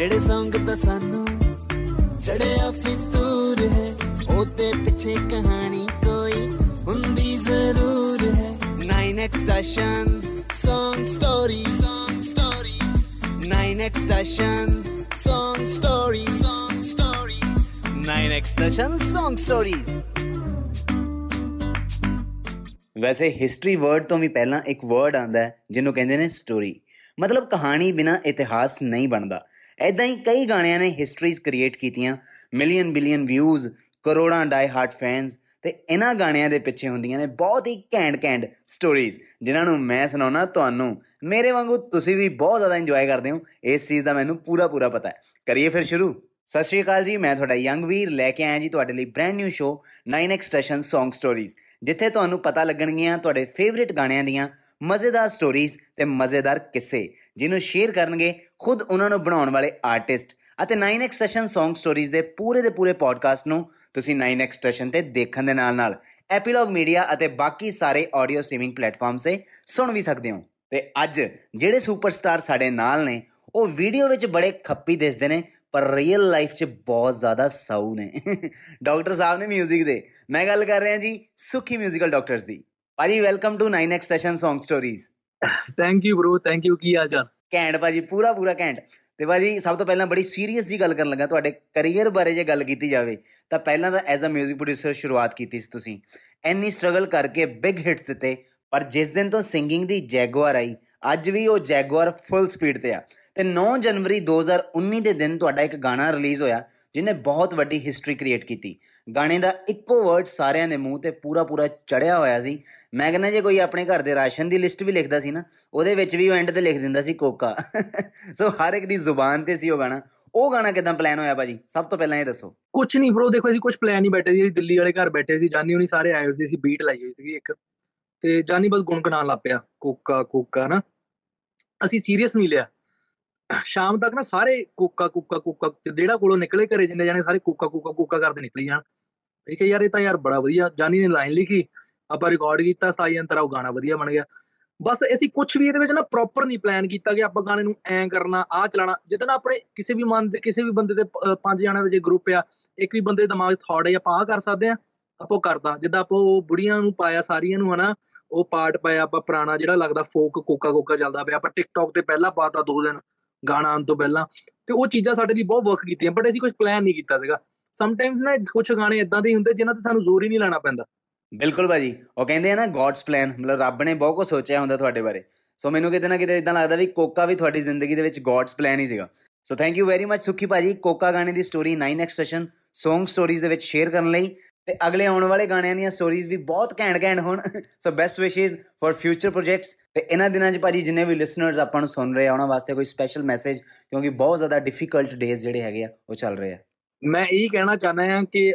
ਜਿਹੜੇ ਸੰਗ ਤਾਂ ਸਾਨੂੰ ਚੜਿਆ ਫਿਤੂਰ ਹੈ ਉਹਦੇ ਪਿੱਛੇ ਕਹਾਣੀ ਕੋਈ ਹੁੰਦੀ ਜ਼ਰੂਰ ਹੈ। 9x station, song stories song stories 9x station, song stories song stories 9x station, song stories ਵੈਸੇ ਹਿਸਟਰੀ ਵਰਡ ਤੋਂ ਵੀ ਪਹਿਲਾਂ ਇੱਕ ਵਰਡ ਆਂਦਾ ਹੈ, ਜਿਹਨੂੰ ਕਹਿੰਦੇ ਨੇ ਸਟੋਰੀ ਮਤਲਬ ਕਹਾਣੀ ਬਿਨਾ ਇਤਿਹਾਸ ਨਹੀਂ ਬਣਦਾ। ਐਦਾਂ ਹੀ ਕਈ ਗਾਣਿਆਂ ਨੇ ਹਿਸਟਰੀਜ਼ ਕ੍ਰੀਏਟ ਕੀਤੀਆਂ ਮਿਲੀਅਨ ਬਿਲੀਅਨ ਵਿਊਜ਼ ਕਰੋੜਾਂ ਡਾਈ ਹਾਰਟ ਫੈਨਸ ਤੇ ਇਹਨਾਂ ਗਾਣਿਆਂ ਦੇ ਪਿੱਛੇ ਹੁੰਦੀਆਂ ਨੇ ਬਹੁਤ ਹੀ ਕੈਂਡ ਕੈਂਡ ਸਟੋਰੀਜ਼ ਜਿਨ੍ਹਾਂ ਨੂੰ ਮੈਂ ਸੁਣਾਉਣਾ ਤੁਹਾਨੂੰ। ਮੇਰੇ ਵਾਂਗੂ ਤੁਸੀਂ ਵੀ ਬਹੁਤ ਜ਼ਿਆਦਾ ਇੰਜੋਏ ਕਰਦੇ ਹੋ, ਇਸ ਚੀਜ਼ ਦਾ ਮੈਨੂੰ ਪੂਰਾ ਪੂਰਾ ਪਤਾ ਹੈ। ਕਰੀਏ ਫਿਰ ਸ਼ੁਰੂ। ਸਤਿ ਸ਼੍ਰੀ ਅਕਾਲ ਜੀ, ਮੈਂ ਤੁਹਾਡਾ ਯੰਗ ਵੀਰ ਲੈ ਕੇ ਆਇਆ ਜੀ ਤੁਹਾਡੇ ਲਈ brand new show 9x station Song Stories ਜਿੱਥੇ ਤੁਹਾਨੂੰ ਪਤਾ ਲੱਗਣਗੀਆਂ ਤੁਹਾਡੇ ਫੇਵਰਿਟ ਗਾਣਿਆਂ ਦੀਆਂ ਮਜ਼ੇਦਾਰ ਸਟੋਰੀਜ਼ ਤੇ ਮਜ਼ੇਦਾਰ ਕਿੱਸੇ, ਜਿਹਨੂੰ ਸ਼ੇਅਰ ਕਰਨਗੇ ਖੁਦ ਉਹਨਾਂ ਨੂੰ ਬਣਾਉਣ ਵਾਲੇ ਆਰਟਿਸਟ ਅਤੇ 9x ਸਟੇਸ਼ਨ Song Stories ਦੇ ਪੂਰੇ ਦੇ ਪੂਰੇ ਪੋਡਕਾਸਟ ਨੂੰ ਤੁਸੀਂ 9x ਸਟੇਸ਼ਨ ਤੇ ਦੇਖਣ ਦੇ ਨਾਲ ਨਾਲ ਐਪੀਲੌਗ ਮੀਡੀਆ ਅਤੇ ਬਾਕੀ ਸਾਰੇ ਆਡੀਓ ਸਟ੍ਰੀਮਿੰਗ ਪਲੇਟਫਾਰਮ ਸੇ ਸੁਣ ਵੀ ਸਕਦੇ ਹੋ। ਤੇ ਅੱਜ ਜਿਹੜੇ ਸੁਪਰਸਟਾਰ ਸਾਡੇ ਨਾਲ ਨੇ, ਉਹ ਵੀਡੀਓ ਵਿੱਚ ਬੜੇ ਖੱਪੀ ਦਿਸਦੇ ਨੇ ਪਰ ਰੀਅਲ ਲਾਈਫ 'ਚ ਬਹੁਤ ਜ਼ਿਆਦਾ ਸਾਊ ਨੇ। ਡਾਕਟਰ ਸਾਹਿਬ ਨੇ 뮤직 ਦੇ। ਮੈਂ ਗੱਲ ਕਰ ਰਿਹਾ ਜੀ ਸੁਖੀ 뮤지컬 ਡਾਕਟਰਸ ਦੀ। ਭਾਜੀ welcome to 9x session Song Stories thank you bro thank you ਕੀ ਹਾਲ ਚਾਲ? ਕੈਂਡ ਭਾਜੀ ਪੂਰਾ ਪੂਰਾ ਕੈਂਡ ਤੇ ਭਾਜੀ ਸਭ ਤੋਂ ਪਹਿਲਾਂ ਬੜੀ ਸੀਰੀਅਸ ਜੀ ਗੱਲ ਕਰਨ ਲੱਗਾ ਤੁਹਾਡੇ ਕੈਰੀਅਰ ਬਾਰੇ ਜੇ ਗੱਲ ਕੀਤੀ ਜਾਵੇ ਤਾਂ ਪਹਿਲਾਂ ਤਾਂ ਐਜ਼ ਅ 뮤직 ਪ੍ਰੋਡਿਊਸਰ ਸ਼ੁਰੂਆਤ ਕੀਤੀ ਸੀ ਤੁਸੀਂ। ਐਨੀ ਸਟਰਗਲ ਕਰਕੇ ਬਿਗ ਹਿੱਟਸ ਦਿੱਤੇ ਪਰ ਜਿਸ ਦਿਨ ਤੋਂ ਸਿੰਗਿੰਗ ਦੀ ਜੈਗੁਆਰ ਆਈ, ਅੱਜ ਵੀ ਉਹ ਜੈਗੁਆਰ ਫੁੱਲ ਸਪੀਡ ਤੇ ਆ। ਤੇ 9 ਜਨਵਰੀ 2019 ਦੇ ਦਿਨ ਤੁਹਾਡਾ ਇੱਕ ਗਾਣਾ ਰਿਲੀਜ਼ ਹੋਇਆ, ਜਿਹਨੇ ਬਹੁਤ ਵੱਡੀ ਹਿਸਟਰੀ ਕ੍ਰੀਏਟ ਕੀਤੀ। ਗਾਣੇ ਦਾ ਇੱਕੋ ਵਰਡ ਸਾਰਿਆਂ ਦੇ ਮੂੰਹ ਤੇ ਪੂਰਾ ਪੂਰਾ ਚੜਿਆ ਹੋਇਆ ਸੀ। ਮੈਂ ਕਹਿੰਦਾ, ਜੇ ਕੋਈ ਆਪਣੇ ਘਰ ਦੇ ਰਾਸ਼ਨ ਦੀ ਲਿਸਟ ਵੀ ਲਿਖਦਾ ਸੀ ਨਾ, ਉਹਦੇ ਵਿੱਚ ਵੀ ਉਹ ਐਂਡ ਤੇ ਲਿਖ ਦਿੰਦਾ ਸੀ ਕੋਕਾ। ਸੋ ਹਰ ਇੱਕ ਦੀ ਜ਼ੁਬਾਨ ਤੇ ਸੀ ਉਹ ਗਾਣਾ। ਉਹ ਗਾਣਾ ਕਿਦਾਂ ਪਲਾਨ ਹੋਇਆ ਭਾਜੀ? ਸਭ ਤੋਂ ਪਹਿਲਾਂ ਇਹ ਦੱਸੋ। ਕੁਝ ਨਹੀਂ ਬ్రో ਦੇਖੋ, ਅਸੀਂ ਕੁਝ ਪਲਾਨ ਨਹੀਂ ਬੈਠੇ ਸੀ, ਅਸੀਂ ਦਿੱਲੀ ਵਾਲੇ ਘਰ ਬੈਠੇ ਸੀ ਜਾਨੀ ਹੁਣੀ ਸਾਰੇ ਆਏ ਹੋਏ ਸੀ, ਅਸੀਂ ਬੀਟ ਲਾਈ ਹੋਈ ਸੀ ਇੱਕ। ਤੇ ਜਾਨੀ ਬਸ ਗੁੰਗਣਾਉਣ ਲੱਗ ਪਿਆ, ਕੋਕਾ ਕੋਕਾ ਨਾ ਅਸੀਂ ਸੀਰੀਅਸ ਨਹੀਂ ਲਿਆ। ਸ਼ਾਮ ਤੱਕ ਨਾ ਸਾਰੇ ਕੋਕਾ ਕੋਕਾ ਕੋਕਾ ਜਿਹੜਾ ਕੋਲੋਂ ਨਿਕਲੇ ਘਰੇ ਜਿੰਨੇ ਜਾਣੇ, ਸਾਰੇ ਕੋਕਾ ਕੋਕਾ ਕੋਕਾ ਕਰਦੇ ਨਿਕਲੀ ਜਾਣ। ਠੀਕ ਹੈ ਯਾਰ ਇਹ ਤਾਂ ਯਾਰ ਬੜਾ ਵਧੀਆ, ਜਾਨੀ ਨੇ ਲਾਈਨ ਲਿਖੀ, ਆਪਾਂ ਰਿਕਾਰਡ ਕੀਤਾ ਸਾਈ ਅੰਤਰ ਉਹ ਗਾਣਾ ਵਧੀਆ ਬਣ ਗਿਆ। ਬਸ ਅਸੀਂ ਕੁਝ ਵੀ ਇਹਦੇ ਵਿੱਚ ਨਾ ਪ੍ਰੋਪਰ ਨਹੀਂ ਪਲਾਨ ਕੀਤਾ ਕਿ ਆਪਾਂ ਗਾਣੇ ਨੂੰ ਐਂ ਕਰਨਾ, ਆਹ ਚਲਾਣਾ ਜਿੱਦਾਂ ਆਪਣੇ ਕਿਸੇ ਵੀ ਮਨ ਦੇ ਕਿਸੇ ਵੀ ਬੰਦੇ ਦੇ ਪੰਜ ਜਣਿਆਂ ਦਾ ਜੇ ਗਰੁੱਪ ਆ, ਇੱਕ ਵੀ ਬੰਦੇ ਦੇ ਦਿਮਾਗ 'ਚ ਥਾਟ ਹੈ ਆਪਾਂ ਆਹ ਕਰ ਸਕਦੇ ਆ। ਆਪਾਂ ਕਰਦਾ, ਜਿੱਦਾਂ ਆਪਾਂ ਉਹ ਬੁੜੀਆਂ ਨੂੰ ਪਾਇਆ, ਸਾਰੀਆਂ ਨੂੰ ਹਨਾ, ਉਹ ਪਾਰਟ ਪਾਇਆ, ਆਪਾਂ ਪੁਰਾਣਾ ਜਿਹੜਾ ਲੱਗਦਾ ਫੋਕ, ਕੋਕਾ ਕੋਕਾ ਚੱਲਦਾ ਪਿਆ, ਆਪਾਂ ਟਿਕਟੌਕ ਤੇ ਪਹਿਲਾਂ ਪਾਤਾ ਦੋ ਦਿਨ, ਗਾਣਾ ਆਉਣ ਤੋਂ ਪਹਿਲਾਂ, ਤੇ ਉਹ ਚੀਜ਼ਾਂ ਸਾਡੇ ਲਈ ਬਹੁਤ ਵਰਕ ਕੀਤੀਆਂ ਬਟ ਅਸੀਂ ਕੁਝ ਪਲਾਨ ਨਹੀਂ ਕੀਤਾ ਸੀਗਾ। ਸਮ ਟਾਈਮਸ ਨਾ ਕੁਝ ਗਾਣੇ ਇਦਾਂ ਦੇ ਹੁੰਦੇ ਜਿਨ੍ਹਾਂ ਤੇ ਤੁਹਾਨੂੰ ਜ਼ੋਰ ਹੀ ਨਹੀਂ ਲਾਣਾ ਪੈਂਦਾ। ਬਿਲਕੁਲ ਭਾਜੀ, ਉਹ ਕਹਿੰਦੇ ਆ ਨਾ ਗੋਡਸ ਪਲਾਨ ਮਤਲਬ ਰੱਬ ਨੇ ਬਹੁਤ ਕੁਝ ਸੋਚਿਆ ਹੁੰਦਾ ਤੁਹਾਡੇ ਬਾਰੇ। ਸੋ ਮੈਨੂੰ ਕਿਤੇ ਨਾ ਕਿਤੇ ਇਦਾਂ ਲੱਗਦਾ ਵੀ ਕੋਕਾ ਵੀ ਤੁਹਾਡੀ ਜ਼ਿੰਦਗੀ ਦੇ ਵਿੱਚ ਗੋਡਸ ਪਲਾਨ ਹੀ ਸੀਗਾ। So thank you very much Sukhi ਭਾਜੀ, ਕੋਕਾ ਗਾਣੇ ਦੀ story 9x session Song Stories ਦੇ ਵਿੱਚ ਸ਼ੇਅਰ ਕਰਨ ਲਈ। ਤੇ ਅਗਲੇ ਆਉਣ ਵਾਲੇ ਗਾਣਿਆਂ ਦੀਆਂ ਸਟੋਰੀਜ਼ ਵੀ ਬਹੁਤ ਘੈਂਟ ਘੈਂਟ ਹੋਣ। So best wishes for future projects ਤੇ ਇਹਨਾਂ ਦਿਨਾਂ 'ਚ ਭਾਜੀ ਜਿੰਨੇ ਵੀ ਲਿਸਨਰਸ ਆਪਾਂ ਨੂੰ ਸੁਣ ਰਹੇ ਆ, ਉਹਨਾਂ ਵਾਸਤੇ ਕੋਈ ਸਪੈਸ਼ਲ ਮੈਸੇਜ ਕਿਉਂਕਿ ਬਹੁਤ ਜ਼ਿਆਦਾ ਡਿਫਿਕਲਟ ਡੇਜ਼ ਜਿਹੜੇ ਹੈਗੇ ਆ, ਉਹ ਚੱਲ ਰਹੇ ਆ। ਮੈਂ ਇਹ ਕਹਿਣਾ ਚਾਹਨਾ ਹਾਂ ਕਿ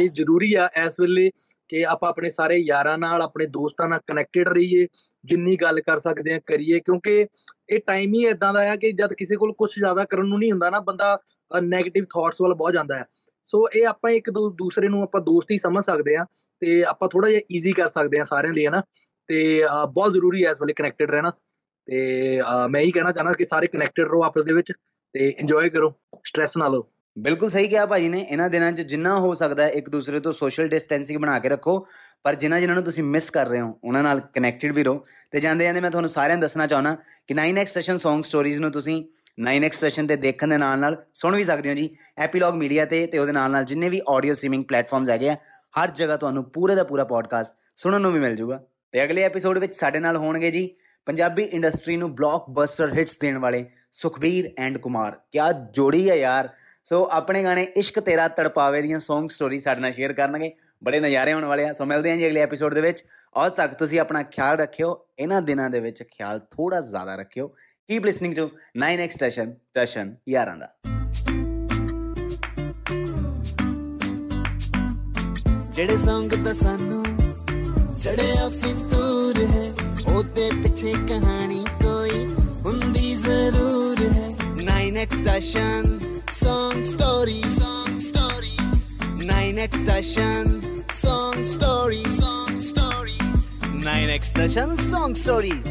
ਇਹ ਜ਼ਰੂਰੀ ਆ ਇਸ ਵੇਲੇ ਕਿ ਆਪਾਂ ਆਪਣੇ ਸਾਰੇ ਯਾਰਾਂ ਨਾਲ, ਆਪਣੇ ਦੋਸਤਾਂ ਨਾਲ ਕਨੈਕਟਡ ਰਹੀਏ, ਜਿੰਨੀ ਗੱਲ ਕਰ ਸਕਦੇ ਆ ਕਰੀਏ, ਕਿਉਂਕਿ ਇਹ ਟਾਈਮ ਹੀ ਇਦਾਂ ਦਾ ਆ ਕਿ ਜਦ ਕਿਸੇ ਕੋਲ ਕੁਝ ਜ਼ਿਆਦਾ ਕਰਨ ਨੂੰ ਨਹੀਂ ਹੁੰਦਾ ਨਾ, ਬੰਦਾ 네ਗੇਟਿਵ ਥਾਟਸ ਵੱਲ ਬਹੁਤ ਜਾਂਦਾ ਹੈ। ਸੋ ਇਹ ਆਪਾਂ ਇੱਕ ਦੂਸਰੇ ਨੂੰ ਆਪਾਂ ਦੋਸਤ ਹੀ ਸਮਝ ਸਕਦੇ ਆ ਤੇ ਆਪਾਂ ਥੋੜਾ ਜਿਹਾ ਈਜ਼ੀ ਕਰ ਸਕਦੇ ਆ ਸਾਰਿਆਂ ਲਈ ਹਨਾ ਤੇ ਬਹੁਤ ਜ਼ਰੂਰੀ ਹੈ ਇਸ ਵੇਲੇ ਕਨੈਕਟਡ ਰਹਿਣਾ ਤੇ ਮੈਂ ਹੀ ਕਹਿਣਾ ਚਾਹਨਾ ਕਿ ਸਾਰੇ ਕਨੈਕਟਡ ਰਹੋ ਆਪਸ ਦੇ ਵਿੱਚ ਤੇ ਇੰਜੋਏ ਕਰੋ ਸਟ्रेस ਨਾ ਲਓ। ਬਿਲਕੁਲ ਸਹੀ ਕਿਹਾ ਭਾਜੀ ਨੇ, ਇਹਨਾਂ ਦਿਨਾਂ 'ਚ ਜਿੰਨਾ ਹੋ ਸਕਦਾ ਇੱਕ ਦੂਸਰੇ ਤੋਂ ਸੋਸ਼ਲ ਡਿਸਟੈਂਸਿੰਗ ਬਣਾ ਕੇ ਰੱਖੋ, ਪਰ ਜਿਨ੍ਹਾਂ ਜਿਨ੍ਹਾਂ ਨੂੰ ਤੁਸੀਂ ਮਿਸ ਕਰ ਰਹੇ ਹੋ, ਉਹਨਾਂ ਨਾਲ ਕਨੈਕਟਡ ਵੀ ਰਹੋ। ਤੇ ਜਾਂਦੇ ਜਾਂਦੇ ਮੈਂ ਤੁਹਾਨੂੰ ਸਾਰਿਆਂ ਨੂੰ ਦੱਸਣਾ ਚਾਹਣਾ ਕਿ 9x ਸੈਸ਼ਨ Song Stories ਨੂੰ ਤੁਸੀਂ 9x ਸੈਸ਼ਨ ਤੇ ਦੇਖਣ ਦੇ ਨਾਲ ਨਾਲ ਸੁਣ ਵੀ ਸਕਦੇ ਹੋ ਜੀ। ਐਪੀਲੌਗ ਮੀਡੀਆ ਤੇ ਤੇ ਉਹਦੇ ਨਾਲ ਨਾਲ ਜਿੰਨੇ ਵੀ ਆਡੀਓ ਸਟ੍ਰੀਮਿੰਗ ਪਲੇਟਫਾਰਮਸ ਹੈਗੇ ਆ, ਹਰ ਜਗ੍ਹਾ ਤੁਹਾਨੂੰ ਪੂਰੇ ਦਾ ਪੂਰਾ ਪੋਡਕਾਸਟ ਸੁਣਨ ਨੂੰ ਵੀ ਮਿਲ ਜਾਊਗਾ ਤੇ ਅਗਲੇ ਐਪੀਸੋਡ ਵਿੱਚ ਸਾਡੇ ਨਾਲ ਹੋਣਗੇ ਜੀ ਪੰਜਾਬੀ ਇੰਡਸਟਰੀ ਨੂੰ ਬਲੌਕਬਸਟਰ ਹਿੱਟਸ ਦੇਣ ਵਾਲੇ ਸੁਖਬੀਰ ਐਂਡ ਕੁਮਾਰ। ਕੀ ਜੋੜੀ ਹੈ ਯਾਰ। ਸੋ ਆਪਣੇ ਗਾਣੇ ਇਸ਼ਕ ਤੇਰਾ ਤੜਪਾਵੇ ਦੀਆਂ Song ਸਟੋਰੀ ਸਾਡੇ ਨਾਲ ਸ਼ੇਅਰ ਕਰਨਗੇ। ਬੜੇ ਨਜ਼ਾਰੇ ਹੋਣ ਵਾਲੇ ਆ। ਸੋ ਮਿਲਦੇ ਹਾਂ ਜੀ ਅਗਲੇ ਐਪੀਸੋਡ ਦੇ ਵਿੱਚ। ਔਰ ਤੱਕ ਤੁਸੀਂ ਆਪਣਾ ਖਿਆਲ ਰੱਖਿਓ। ਇਹਨਾਂ ਦਿਨਾਂ ਦੇ ਵਿੱਚ ਖਿਆਲ ਥੋੜਾ ਜ਼ਿਆਦਾ ਰੱਖਿਓ। keep listening to 9x station station ਯਾਰਾਂ ਦਾ ਜਿਹੜੇ ਸੰਗ ਤਾਂ ਸਾਨੂੰ ਚੜਿਆ ਫਿਤੂਰ ਹੈ ਉਹਦੇ ਪਿੱਛੇ ਕਹਾਣੀ ਕੋਈ ਹੁੰਦੀ ਜ਼ਰੂਰ ਹੈ 9x station Song Stories Song Stories 9x station Song Stories Song Stories 9x station Song Stories